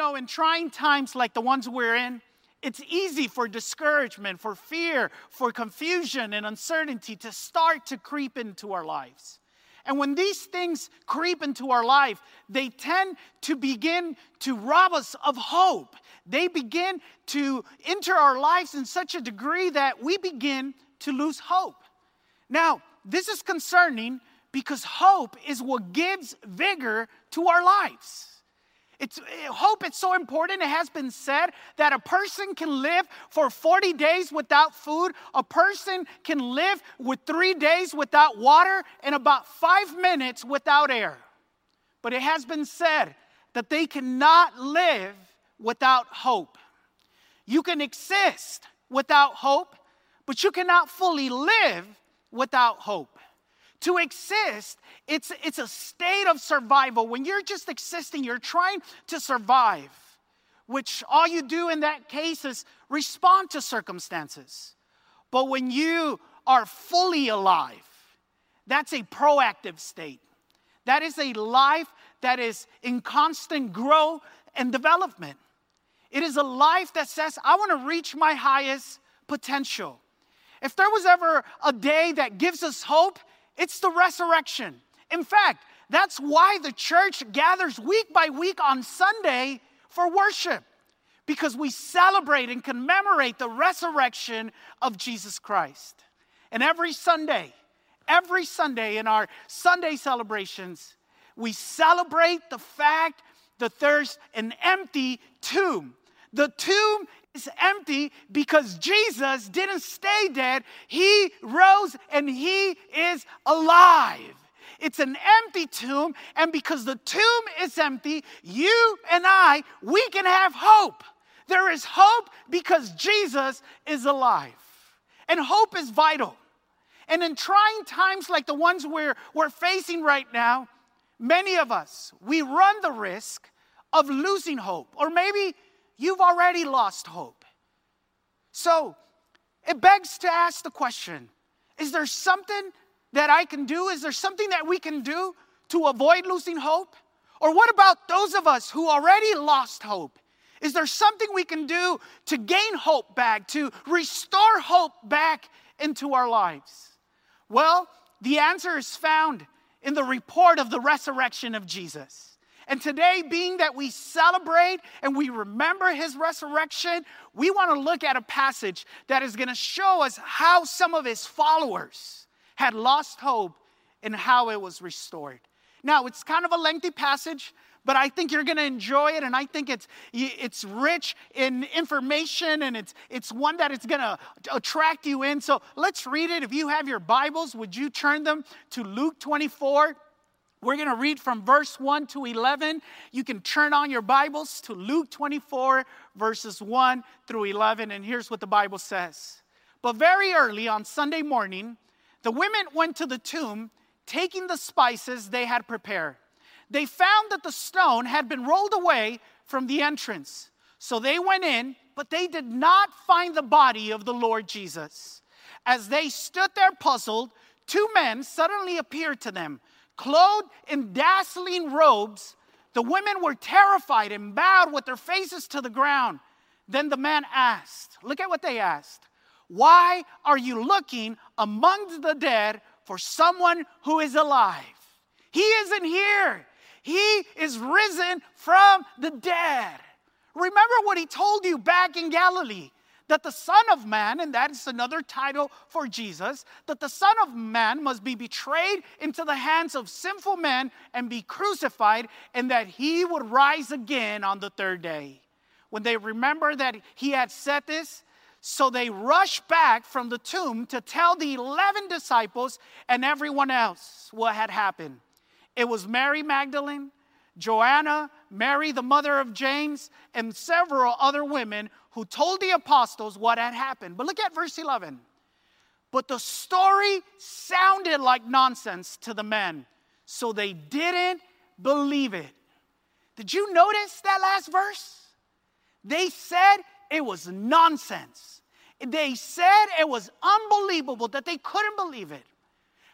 Know, in trying times like the ones we're in, it's easy for discouragement, for fear, for confusion and uncertainty to start to creep into our lives. And when these things creep into our life, they tend to begin to rob us of hope. They begin to enter our lives in such a degree that we begin to lose hope. Now, this is concerning because hope is what gives vigor to our lives. It's, eh, hope it's so important. It has been said that a person can live for 40 days without food, a person can live with three days without water, and about five minutes without air. But it has been said that they cannot live without hope. You can exist without hope, but you cannot fully live without hope. To exist, it's, it's a state of survival. When you're just existing, you're trying to survive, which all you do in that case is respond to circumstances. But when you are fully alive, that's a proactive state. That is a life that is in constant growth and development. It is a life that says, I want to reach my highest potential. If there was ever a day that gives us hope, it's the resurrection. In fact, that's why the church gathers week by week on Sunday for worship, because we celebrate and commemorate the resurrection of Jesus Christ. And every Sunday, every Sunday in our Sunday celebrations, we celebrate the fact that there's an empty tomb. The tomb is empty because Jesus didn't stay dead. He rose and he is alive. It's an empty tomb, and because the tomb is empty, you and I, we can have hope. There is hope because Jesus is alive. And hope is vital. And in trying times like the ones we're, we're facing right now, many of us, we run the risk of losing hope. Or maybe you've already lost hope. So it begs to ask the question is there something that I can do? Is there something that we can do to avoid losing hope? Or what about those of us who already lost hope? Is there something we can do to gain hope back, to restore hope back into our lives? Well, the answer is found in the report of the resurrection of Jesus. And today, being that we celebrate and we remember his resurrection, we want to look at a passage that is going to show us how some of his followers had lost hope and how it was restored. Now, it's kind of a lengthy passage, but I think you're going to enjoy it, and I think it's it's rich in information, and it's it's one that it's going to attract you in. So let's read it. If you have your Bibles, would you turn them to Luke 24? We're going to read from verse 1 to 11. You can turn on your Bibles to Luke 24, verses 1 through 11. And here's what the Bible says. But very early on Sunday morning, the women went to the tomb, taking the spices they had prepared. They found that the stone had been rolled away from the entrance. So they went in, but they did not find the body of the Lord Jesus. As they stood there puzzled, two men suddenly appeared to them clothed in dazzling robes. The women were terrified and bowed with their faces to the ground. Then the man asked, Look at what they asked. Why are you looking among the dead for someone who is alive? He isn't here. He is risen from the dead. Remember what he told you back in Galilee that the Son of Man, and that is another title for Jesus, that the Son of Man must be betrayed into the hands of sinful men and be crucified, and that he would rise again on the third day. When they remember that he had said this, so they rush back from the tomb to tell the 11 disciples and everyone else what had happened. It was Mary Magdalene, Joanna, Mary, the mother of James, and several other women who told the apostles what had happened. But look at verse 11. But the story sounded like nonsense to the men, so they didn't believe it. Did you notice that last verse? They said it was nonsense. They said it was unbelievable that they couldn't believe it.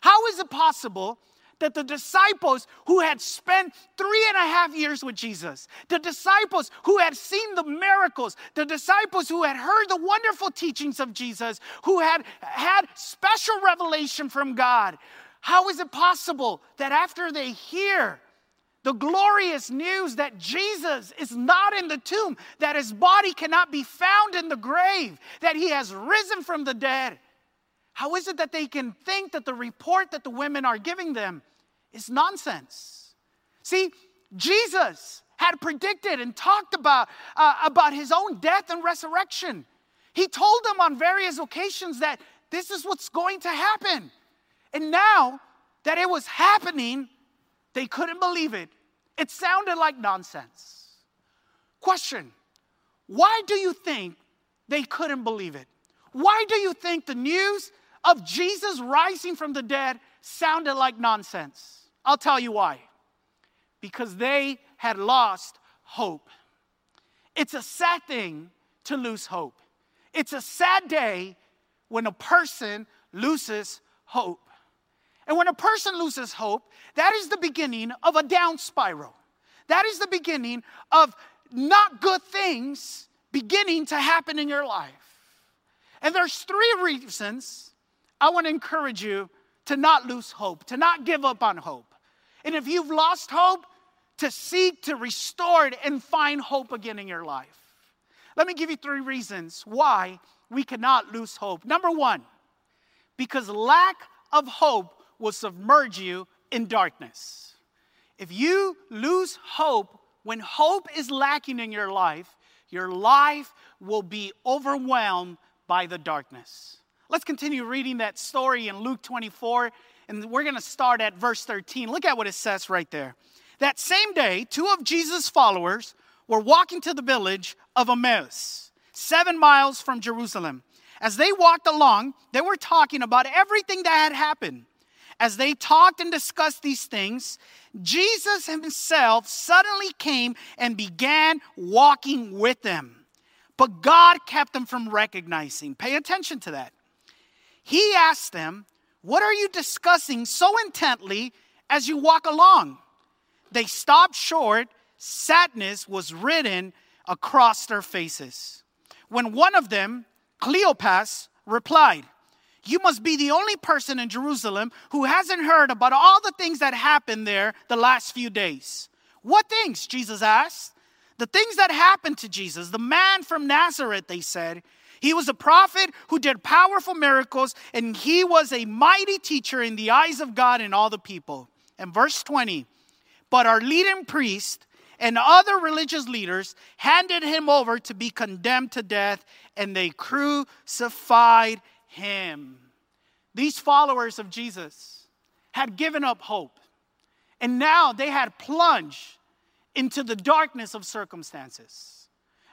How is it possible that the disciples who had spent three and a half years with Jesus, the disciples who had seen the miracles, the disciples who had heard the wonderful teachings of Jesus, who had had special revelation from God, how is it possible that after they hear the glorious news that Jesus is not in the tomb, that his body cannot be found in the grave, that he has risen from the dead, how is it that they can think that the report that the women are giving them is nonsense? See, Jesus had predicted and talked about, uh, about his own death and resurrection. He told them on various occasions that this is what's going to happen. And now that it was happening, they couldn't believe it. It sounded like nonsense. Question Why do you think they couldn't believe it? Why do you think the news of Jesus rising from the dead sounded like nonsense. I'll tell you why. Because they had lost hope. It's a sad thing to lose hope. It's a sad day when a person loses hope. And when a person loses hope, that is the beginning of a down spiral. That is the beginning of not good things beginning to happen in your life. And there's three reasons I want to encourage you to not lose hope, to not give up on hope. And if you've lost hope, to seek to restore it and find hope again in your life. Let me give you three reasons why we cannot lose hope. Number one, because lack of hope will submerge you in darkness. If you lose hope when hope is lacking in your life, your life will be overwhelmed by the darkness. Let's continue reading that story in Luke 24, and we're going to start at verse 13. Look at what it says right there. That same day, two of Jesus' followers were walking to the village of Emmaus, seven miles from Jerusalem. As they walked along, they were talking about everything that had happened. As they talked and discussed these things, Jesus himself suddenly came and began walking with them. But God kept them from recognizing. Pay attention to that. He asked them, What are you discussing so intently as you walk along? They stopped short. Sadness was written across their faces. When one of them, Cleopas, replied, You must be the only person in Jerusalem who hasn't heard about all the things that happened there the last few days. What things? Jesus asked. The things that happened to Jesus, the man from Nazareth, they said. He was a prophet who did powerful miracles, and he was a mighty teacher in the eyes of God and all the people. And verse 20, but our leading priest and other religious leaders handed him over to be condemned to death, and they crucified him. These followers of Jesus had given up hope, and now they had plunged into the darkness of circumstances.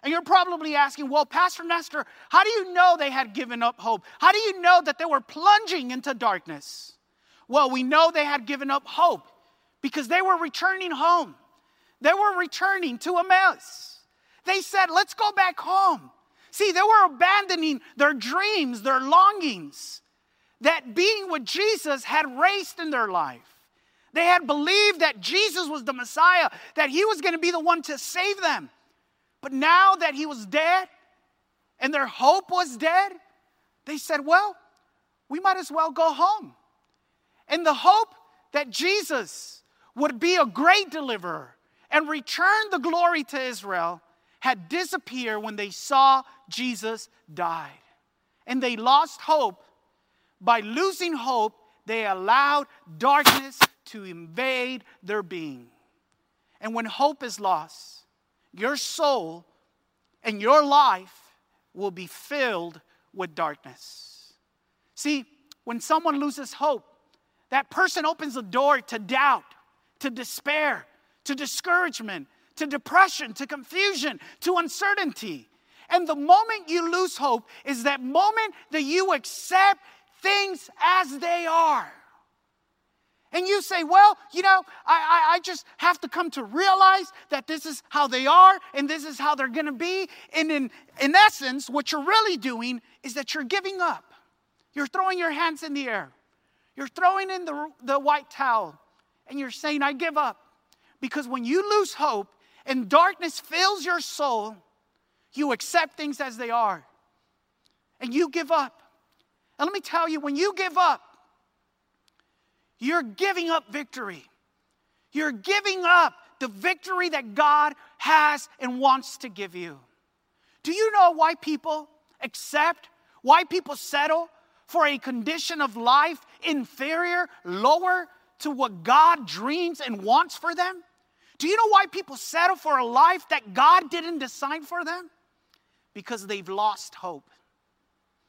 And you're probably asking, well, Pastor Nestor, how do you know they had given up hope? How do you know that they were plunging into darkness? Well, we know they had given up hope because they were returning home. They were returning to Emmaus. They said, let's go back home. See, they were abandoning their dreams, their longings that being with Jesus had raised in their life. They had believed that Jesus was the Messiah, that he was going to be the one to save them. But now that he was dead and their hope was dead, they said, well, we might as well go home. And the hope that Jesus would be a great deliverer and return the glory to Israel had disappeared when they saw Jesus died. And they lost hope. By losing hope, they allowed darkness to invade their being. And when hope is lost, your soul and your life will be filled with darkness. See, when someone loses hope, that person opens the door to doubt, to despair, to discouragement, to depression, to confusion, to uncertainty. And the moment you lose hope is that moment that you accept things as they are. And you say, well, you know, I, I, I, just have to come to realize that this is how they are and this is how they're going to be. And in, in essence, what you're really doing is that you're giving up. You're throwing your hands in the air. You're throwing in the, the white towel and you're saying, I give up. Because when you lose hope and darkness fills your soul, you accept things as they are and you give up. And let me tell you, when you give up, you're giving up victory. You're giving up the victory that God has and wants to give you. Do you know why people accept, why people settle for a condition of life inferior, lower to what God dreams and wants for them? Do you know why people settle for a life that God didn't design for them? Because they've lost hope,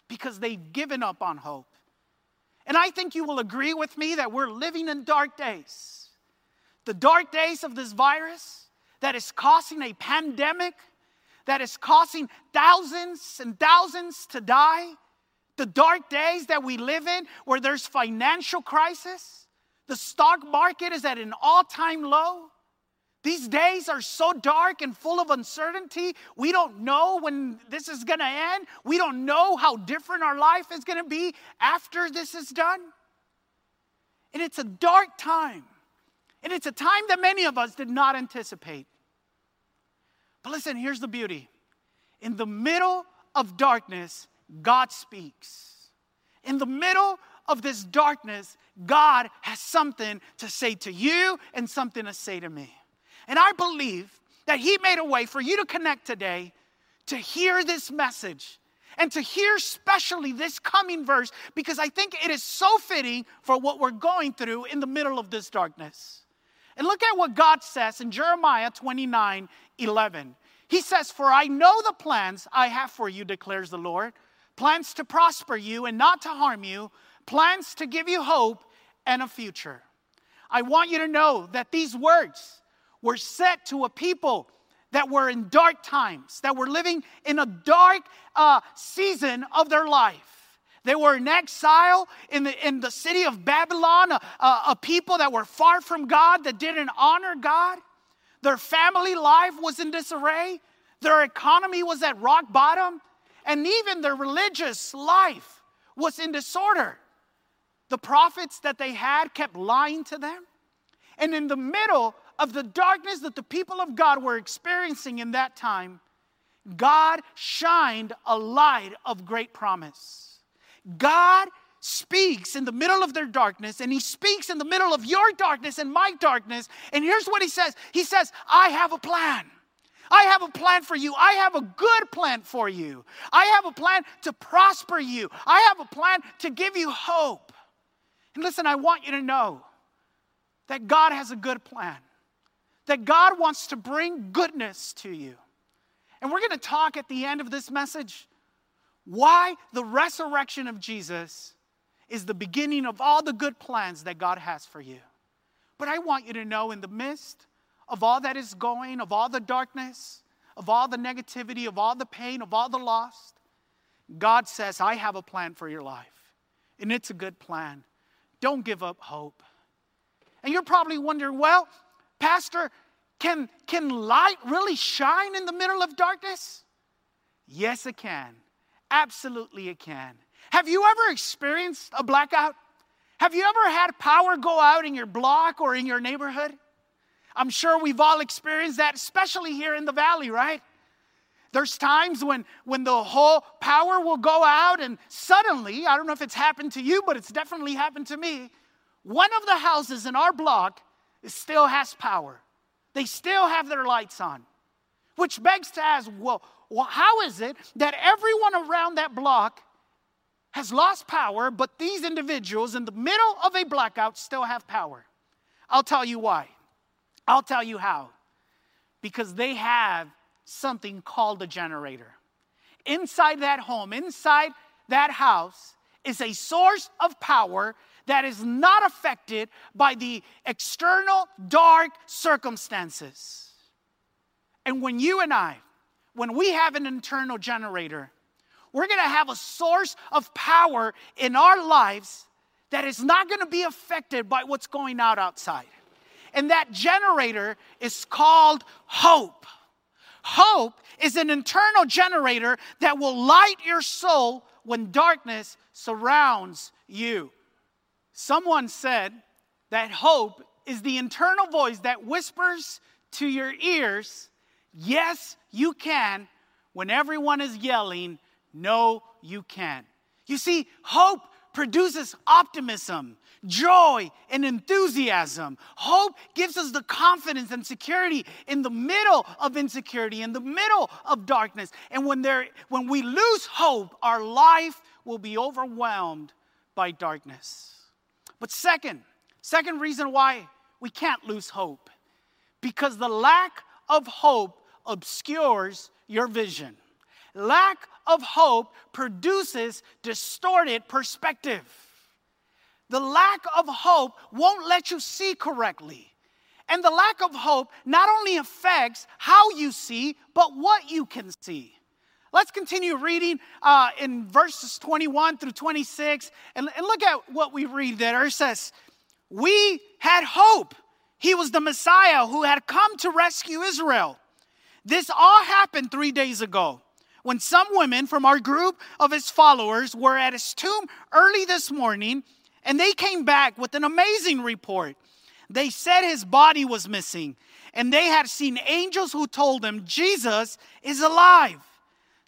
because they've given up on hope. And I think you will agree with me that we're living in dark days. The dark days of this virus that is causing a pandemic, that is causing thousands and thousands to die. The dark days that we live in where there's financial crisis. The stock market is at an all time low. These days are so dark and full of uncertainty. We don't know when this is going to end. We don't know how different our life is going to be after this is done. And it's a dark time. And it's a time that many of us did not anticipate. But listen, here's the beauty in the middle of darkness, God speaks. In the middle of this darkness, God has something to say to you and something to say to me. And I believe that He made a way for you to connect today to hear this message and to hear especially this coming verse because I think it is so fitting for what we're going through in the middle of this darkness. And look at what God says in Jeremiah 29 11. He says, For I know the plans I have for you, declares the Lord plans to prosper you and not to harm you, plans to give you hope and a future. I want you to know that these words, were set to a people that were in dark times, that were living in a dark uh, season of their life. They were in exile in the, in the city of Babylon, a, a, a people that were far from God, that didn't honor God. Their family life was in disarray, their economy was at rock bottom, and even their religious life was in disorder. The prophets that they had kept lying to them. And in the middle of the darkness that the people of God were experiencing in that time, God shined a light of great promise. God speaks in the middle of their darkness, and He speaks in the middle of your darkness and my darkness. And here's what He says He says, I have a plan. I have a plan for you. I have a good plan for you. I have a plan to prosper you. I have a plan to give you hope. And listen, I want you to know that God has a good plan that God wants to bring goodness to you. And we're going to talk at the end of this message why the resurrection of Jesus is the beginning of all the good plans that God has for you. But I want you to know, in the midst of all that is going, of all the darkness, of all the negativity, of all the pain, of all the loss, God says, I have a plan for your life. And it's a good plan. Don't give up hope. And you're probably wondering, well, Pastor, can, can light really shine in the middle of darkness? Yes, it can. Absolutely, it can. Have you ever experienced a blackout? Have you ever had power go out in your block or in your neighborhood? I'm sure we've all experienced that, especially here in the valley, right? There's times when, when the whole power will go out, and suddenly, I don't know if it's happened to you, but it's definitely happened to me. One of the houses in our block still has power. They still have their lights on. Which begs to ask, well, well, how is it that everyone around that block has lost power, but these individuals in the middle of a blackout still have power? I'll tell you why. I'll tell you how. Because they have something called a generator. Inside that home, inside that house, is a source of power that is not affected by the external dark circumstances. And when you and I, when we have an internal generator, we're gonna have a source of power in our lives that is not gonna be affected by what's going out outside. And that generator is called hope. Hope is an internal generator that will light your soul when darkness surrounds you. Someone said that hope is the internal voice that whispers to your ears, Yes, you can, when everyone is yelling, No, you can't. You see, hope produces optimism, joy, and enthusiasm. Hope gives us the confidence and security in the middle of insecurity, in the middle of darkness. And when, there, when we lose hope, our life will be overwhelmed by darkness. But second, second reason why we can't lose hope, because the lack of hope obscures your vision. Lack of hope produces distorted perspective. The lack of hope won't let you see correctly. And the lack of hope not only affects how you see, but what you can see. Let's continue reading uh, in verses 21 through 26 and, and look at what we read there. It says, We had hope. He was the Messiah who had come to rescue Israel. This all happened three days ago when some women from our group of his followers were at his tomb early this morning and they came back with an amazing report. They said his body was missing and they had seen angels who told them Jesus is alive.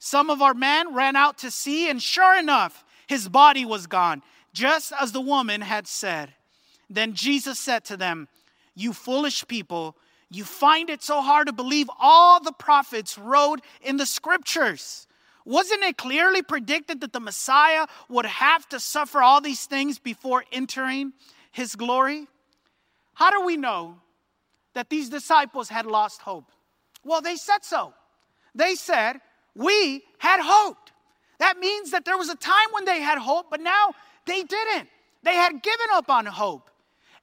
Some of our men ran out to see, and sure enough, his body was gone, just as the woman had said. Then Jesus said to them, You foolish people, you find it so hard to believe all the prophets wrote in the scriptures. Wasn't it clearly predicted that the Messiah would have to suffer all these things before entering his glory? How do we know that these disciples had lost hope? Well, they said so. They said, We had hoped. That means that there was a time when they had hope, but now they didn't. They had given up on hope.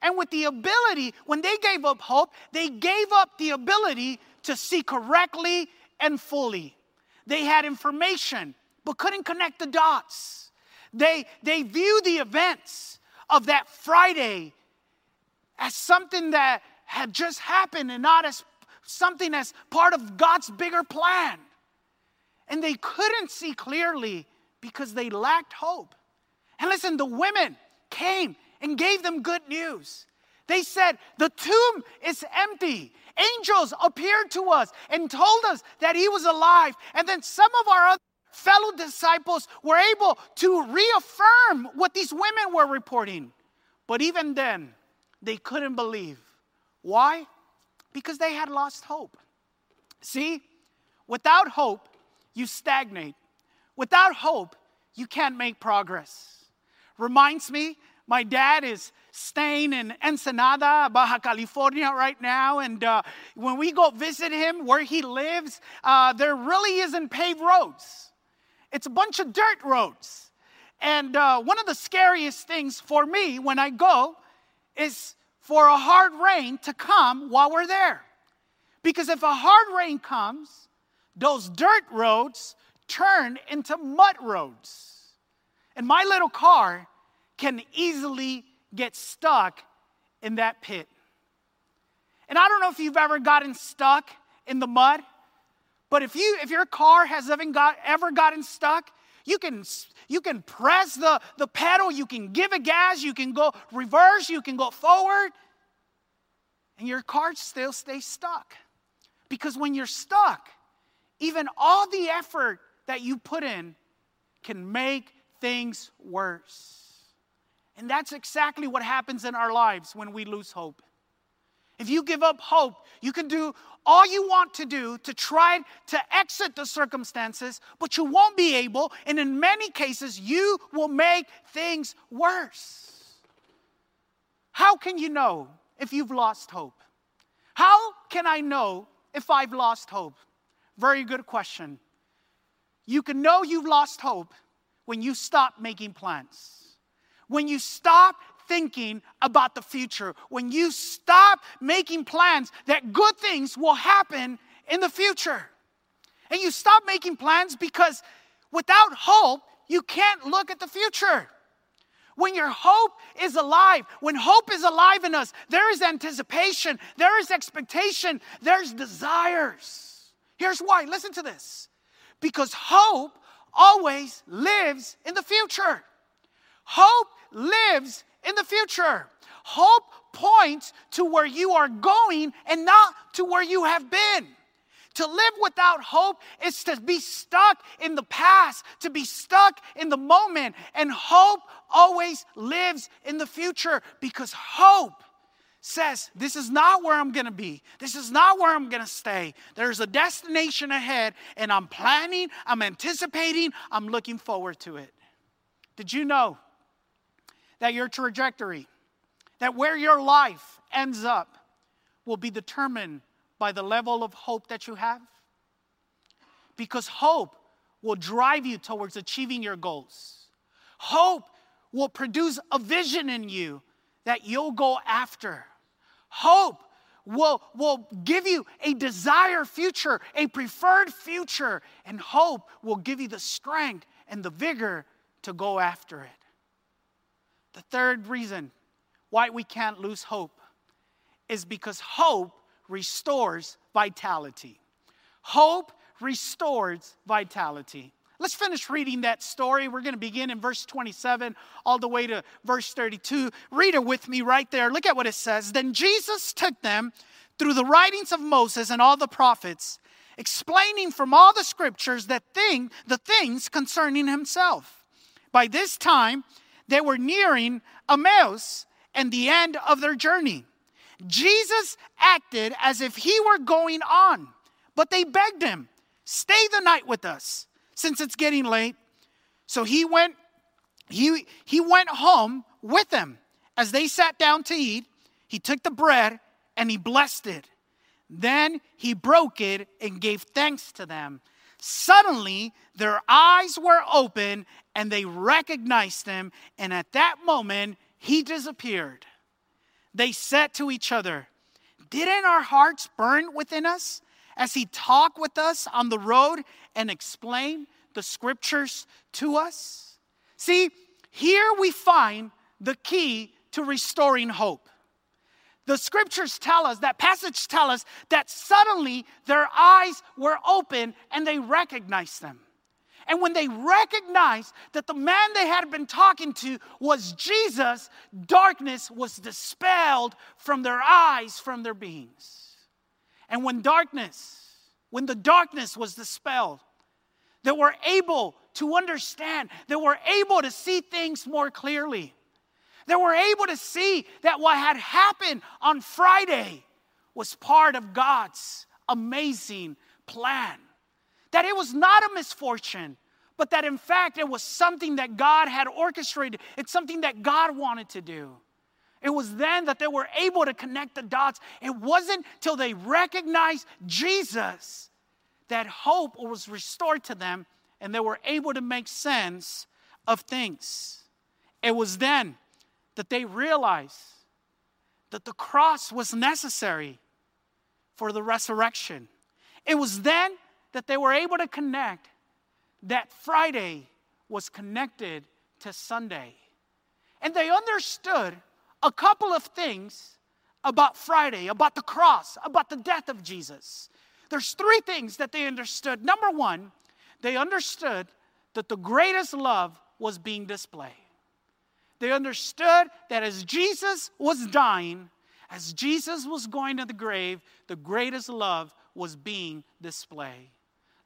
And with the ability, when they gave up hope, they gave up the ability to see correctly and fully. They had information, but couldn't connect the dots. They, they view the events of that Friday as something that had just happened and not as something as part of God's bigger plan. And they couldn't see clearly because they lacked hope. And listen, the women came and gave them good news. They said, The tomb is empty. Angels appeared to us and told us that he was alive. And then some of our other fellow disciples were able to reaffirm what these women were reporting. But even then, they couldn't believe. Why? Because they had lost hope. See, without hope, you stagnate. Without hope, you can't make progress. Reminds me my dad is staying in Ensenada, Baja California right now. And uh, when we go visit him where he lives, uh, there really isn't paved roads, it's a bunch of dirt roads. And uh, one of the scariest things for me when I go is for a hard rain to come while we're there. Because if a hard rain comes, those dirt roads turn into mud roads. And my little car can easily get stuck in that pit. And I don't know if you've ever gotten stuck in the mud, but if you if your car has ever, got, ever gotten stuck, you can you can press the, the pedal, you can give a gas, you can go reverse, you can go forward, and your car still stays stuck. Because when you're stuck, even all the effort that you put in can make things worse. And that's exactly what happens in our lives when we lose hope. If you give up hope, you can do all you want to do to try to exit the circumstances, but you won't be able. And in many cases, you will make things worse. How can you know if you've lost hope? How can I know if I've lost hope? Very good question. You can know you've lost hope when you stop making plans when you stop thinking about the future, when you stop making plans that good things will happen in the future. And you stop making plans because without hope, you can't look at the future. When your hope is alive, when hope is alive in us, there is anticipation, there is expectation, there's desires. Here's why listen to this because hope always lives in the future. Hope lives in the future. Hope points to where you are going and not to where you have been. To live without hope is to be stuck in the past, to be stuck in the moment. And hope always lives in the future because hope says, This is not where I'm gonna be. This is not where I'm gonna stay. There's a destination ahead, and I'm planning, I'm anticipating, I'm looking forward to it. Did you know that your trajectory, that where your life ends up, will be determined by the level of hope that you have? Because hope will drive you towards achieving your goals. Hope will produce a vision in you that you'll go after. Hope will, will give you a desired future, a preferred future, and hope will give you the strength and the vigor to go after it. The third reason why we can't lose hope is because hope restores vitality. Hope restores vitality. Let's finish reading that story. We're going to begin in verse 27 all the way to verse 32. Read it with me right there. Look at what it says. Then Jesus took them through the writings of Moses and all the prophets, explaining from all the scriptures that thing, the things concerning himself. By this time, they were nearing Emmaus and the end of their journey. Jesus acted as if he were going on, but they begged him, Stay the night with us, since it's getting late. So he went, he, he went home with them. As they sat down to eat, he took the bread and he blessed it. Then he broke it and gave thanks to them. Suddenly, their eyes were open and they recognized him. And at that moment, he disappeared they said to each other, Didn't our hearts burn within us as he talked with us on the road and explained the scriptures to us? See, here we find the key to restoring hope. The scriptures tell us, that passage tell us that suddenly their eyes were open and they recognized them. And when they recognized that the man they had been talking to was Jesus, darkness was dispelled from their eyes, from their beings. And when darkness, when the darkness was dispelled, they were able to understand, they were able to see things more clearly. They were able to see that what had happened on Friday was part of God's amazing plan that it was not a misfortune, but that in fact it was something that God had orchestrated. It's something that God wanted to do. It was then that they were able to connect the dots. It wasn't till they recognized Jesus that hope was restored to them and they were able to make sense of things. It was then that they realized that the cross was necessary for the resurrection. It was then that they were able to connect that Friday was connected to Sunday. And they understood a couple of things about Friday, about the cross, about the death of Jesus. There's three things that they understood. Number one, they understood that the greatest love was being displayed. They understood that as Jesus was dying, as Jesus was going to the grave, the greatest love was being displayed.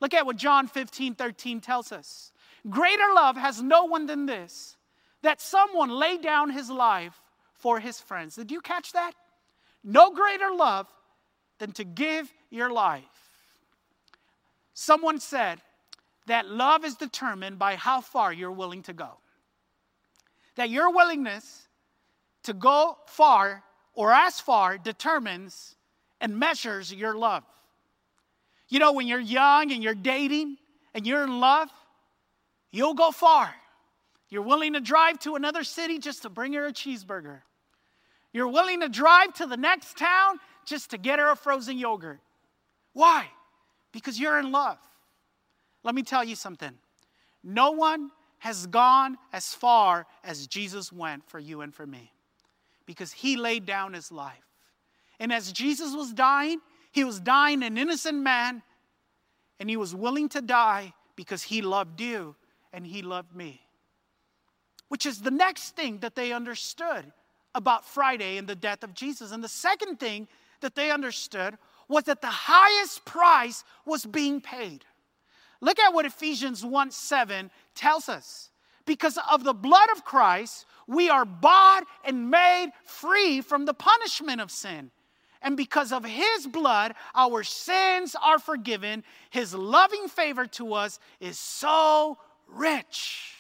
Look at what John 15, 13 tells us. Greater love has no one than this, that someone lay down his life for his friends. Did you catch that? No greater love than to give your life. Someone said that love is determined by how far you're willing to go. That your willingness to go far or as far determines and measures your love. You know, when you're young and you're dating and you're in love, you'll go far. You're willing to drive to another city just to bring her a cheeseburger. You're willing to drive to the next town just to get her a frozen yogurt. Why? Because you're in love. Let me tell you something. No one has gone as far as Jesus went for you and for me because he laid down his life. And as Jesus was dying, he was dying an innocent man, and he was willing to die because he loved you and he loved me. Which is the next thing that they understood about Friday and the death of Jesus. And the second thing that they understood was that the highest price was being paid. Look at what Ephesians 1 7 tells us. Because of the blood of Christ, we are bought and made free from the punishment of sin. And because of his blood, our sins are forgiven. His loving favor to us is so rich.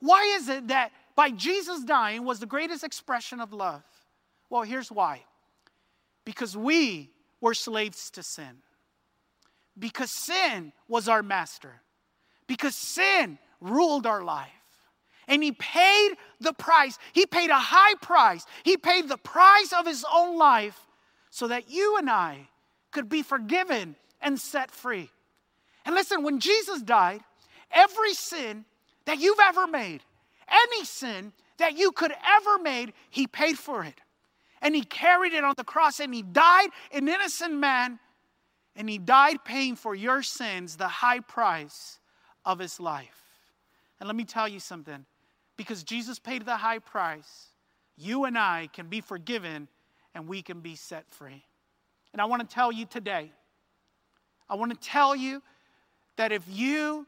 Why is it that by Jesus dying was the greatest expression of love? Well, here's why because we were slaves to sin, because sin was our master, because sin ruled our life. And he paid the price. He paid a high price. He paid the price of his own life so that you and I could be forgiven and set free. And listen, when Jesus died, every sin that you've ever made, any sin that you could ever made, he paid for it. And he carried it on the cross and he died an innocent man and he died paying for your sins the high price of his life. And let me tell you something because Jesus paid the high price, you and I can be forgiven and we can be set free. And I want to tell you today, I want to tell you that if you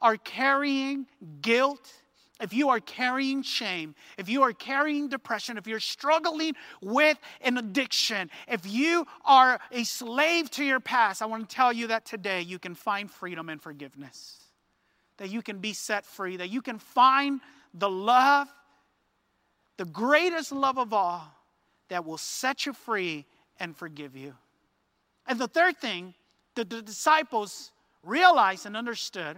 are carrying guilt, if you are carrying shame, if you are carrying depression, if you're struggling with an addiction, if you are a slave to your past, I want to tell you that today you can find freedom and forgiveness. That you can be set free, that you can find the love, the greatest love of all, that will set you free and forgive you. And the third thing that the disciples realized and understood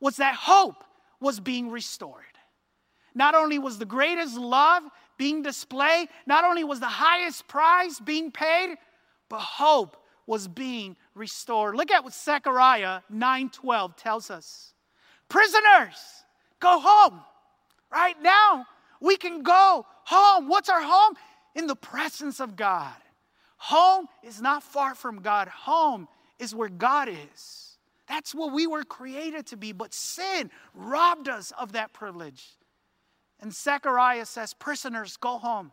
was that hope was being restored. Not only was the greatest love being displayed, not only was the highest price being paid, but hope was being restored. Look at what Zechariah 9:12 tells us. Prisoners, go home. Right now, we can go home. What's our home? in the presence of God. Home is not far from God, home is where God is. That's what we were created to be, but sin robbed us of that privilege. And Zechariah says, Prisoners, go home.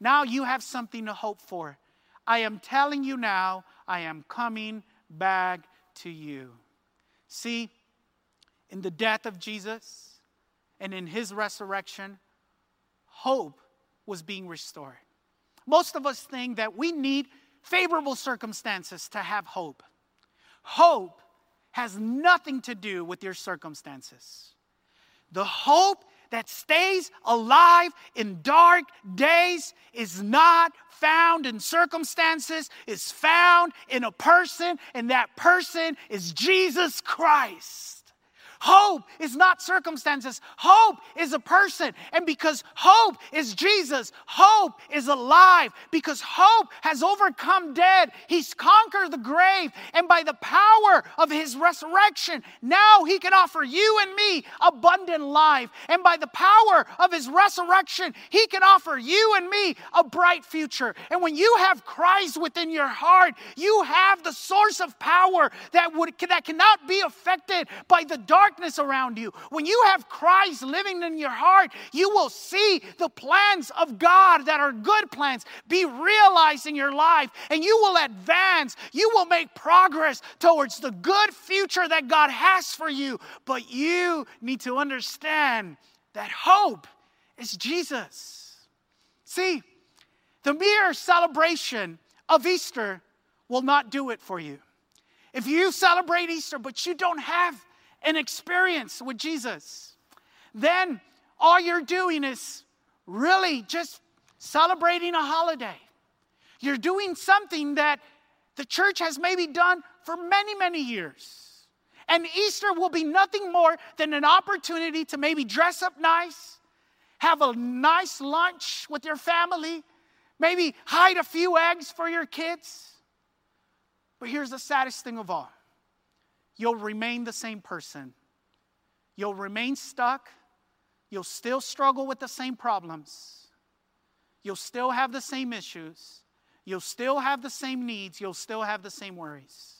Now you have something to hope for. I am telling you now, I am coming back to you. See, in the death of Jesus and in his resurrection, hope was being restored. Most of us think that we need favorable circumstances to have hope. Hope has nothing to do with your circumstances. The hope that stays alive in dark days is not found in circumstances, is found in a person, and that person is Jesus Christ. Hope is not circumstances. Hope is a person. And because hope is Jesus, hope is alive. Because hope has overcome death, he's conquered the grave. And by the power of his resurrection, now he can offer you and me abundant life. And by the power of his resurrection, he can offer you and me a bright future. And when you have Christ within your heart, you have the source of power that would that cannot be affected by the dark darkness around you. When you have Christ living in your heart, you will see the plans of God that are good plans be realized in your life, and you will advance. You will make progress towards the good future that God has for you. But you need to understand that hope is Jesus. See, the mere celebration of Easter will not do it for you. If you celebrate Easter, but you don't have an experience with Jesus, then all you're doing is really just celebrating a holiday. You're doing something that the church has maybe done for many, many years. And Easter will be nothing more than an opportunity to maybe dress up nice, have a nice lunch with your family, maybe hide a few eggs for your kids. But here's the saddest thing of all you'll remain the same person. You'll remain stuck. You'll still struggle with the same problems. You'll still have the same issues. You'll still have the same needs. You'll still have the same worries.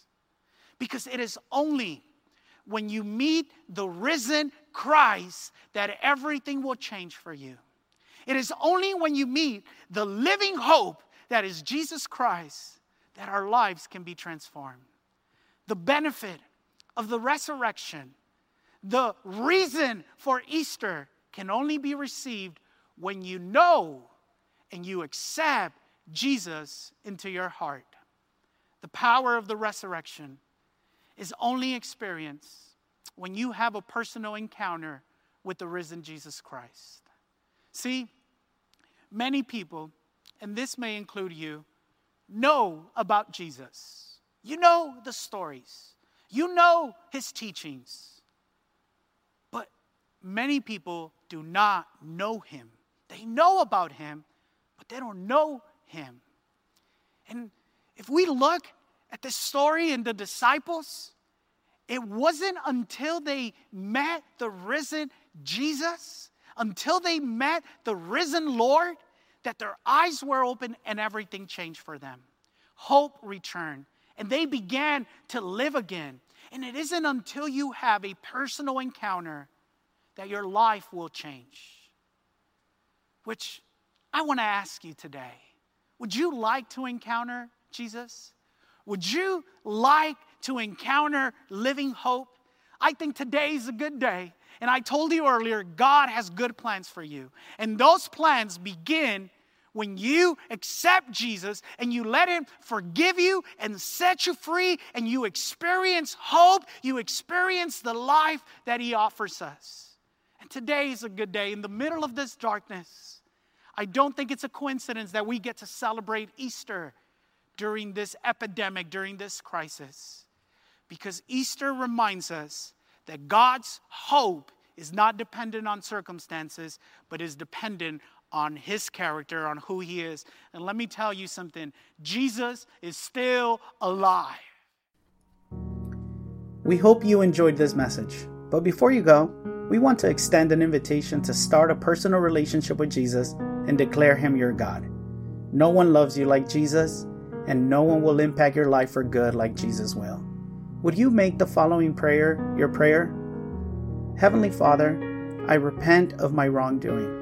Because it is only when you meet the risen Christ that everything will change for you. It is only when you meet the living hope that is Jesus Christ that our lives can be transformed. The benefit of the resurrection, the reason for Easter can only be received when you know and you accept Jesus into your heart. The power of the resurrection is only experienced when you have a personal encounter with the risen Jesus Christ. See, many people, and this may include you, know about Jesus. You know the stories, you know his teachings. But many people do not know him. They know about him, but they don't know him. And if we look at the story and the disciples, it wasn't until they met the risen Jesus, until they met the risen Lord, that their eyes were open and everything changed for them. Hope returned, and they began to live again. And it isn't until you have a personal encounter that your life will change. Which I want to ask you today would you like to encounter Jesus? Would you like to encounter living hope? I think today is a good day. And I told you earlier, God has good plans for you. And those plans begin when you accept Jesus and you let Him forgive you and set you free, and you experience hope, you experience the life that He offers us. And today is a good day. In the middle of this darkness, I don't think it's a coincidence that we get to celebrate Easter during this epidemic, during this crisis. Because Easter reminds us that God's hope is not dependent on circumstances, but is dependent on his character, on who he is. And let me tell you something Jesus is still alive. We hope you enjoyed this message. But before you go, we want to extend an invitation to start a personal relationship with Jesus and declare him your God. No one loves you like Jesus, and no one will impact your life for good like Jesus will. Would you make the following prayer your prayer? Heavenly Father, I repent of my wrongdoing.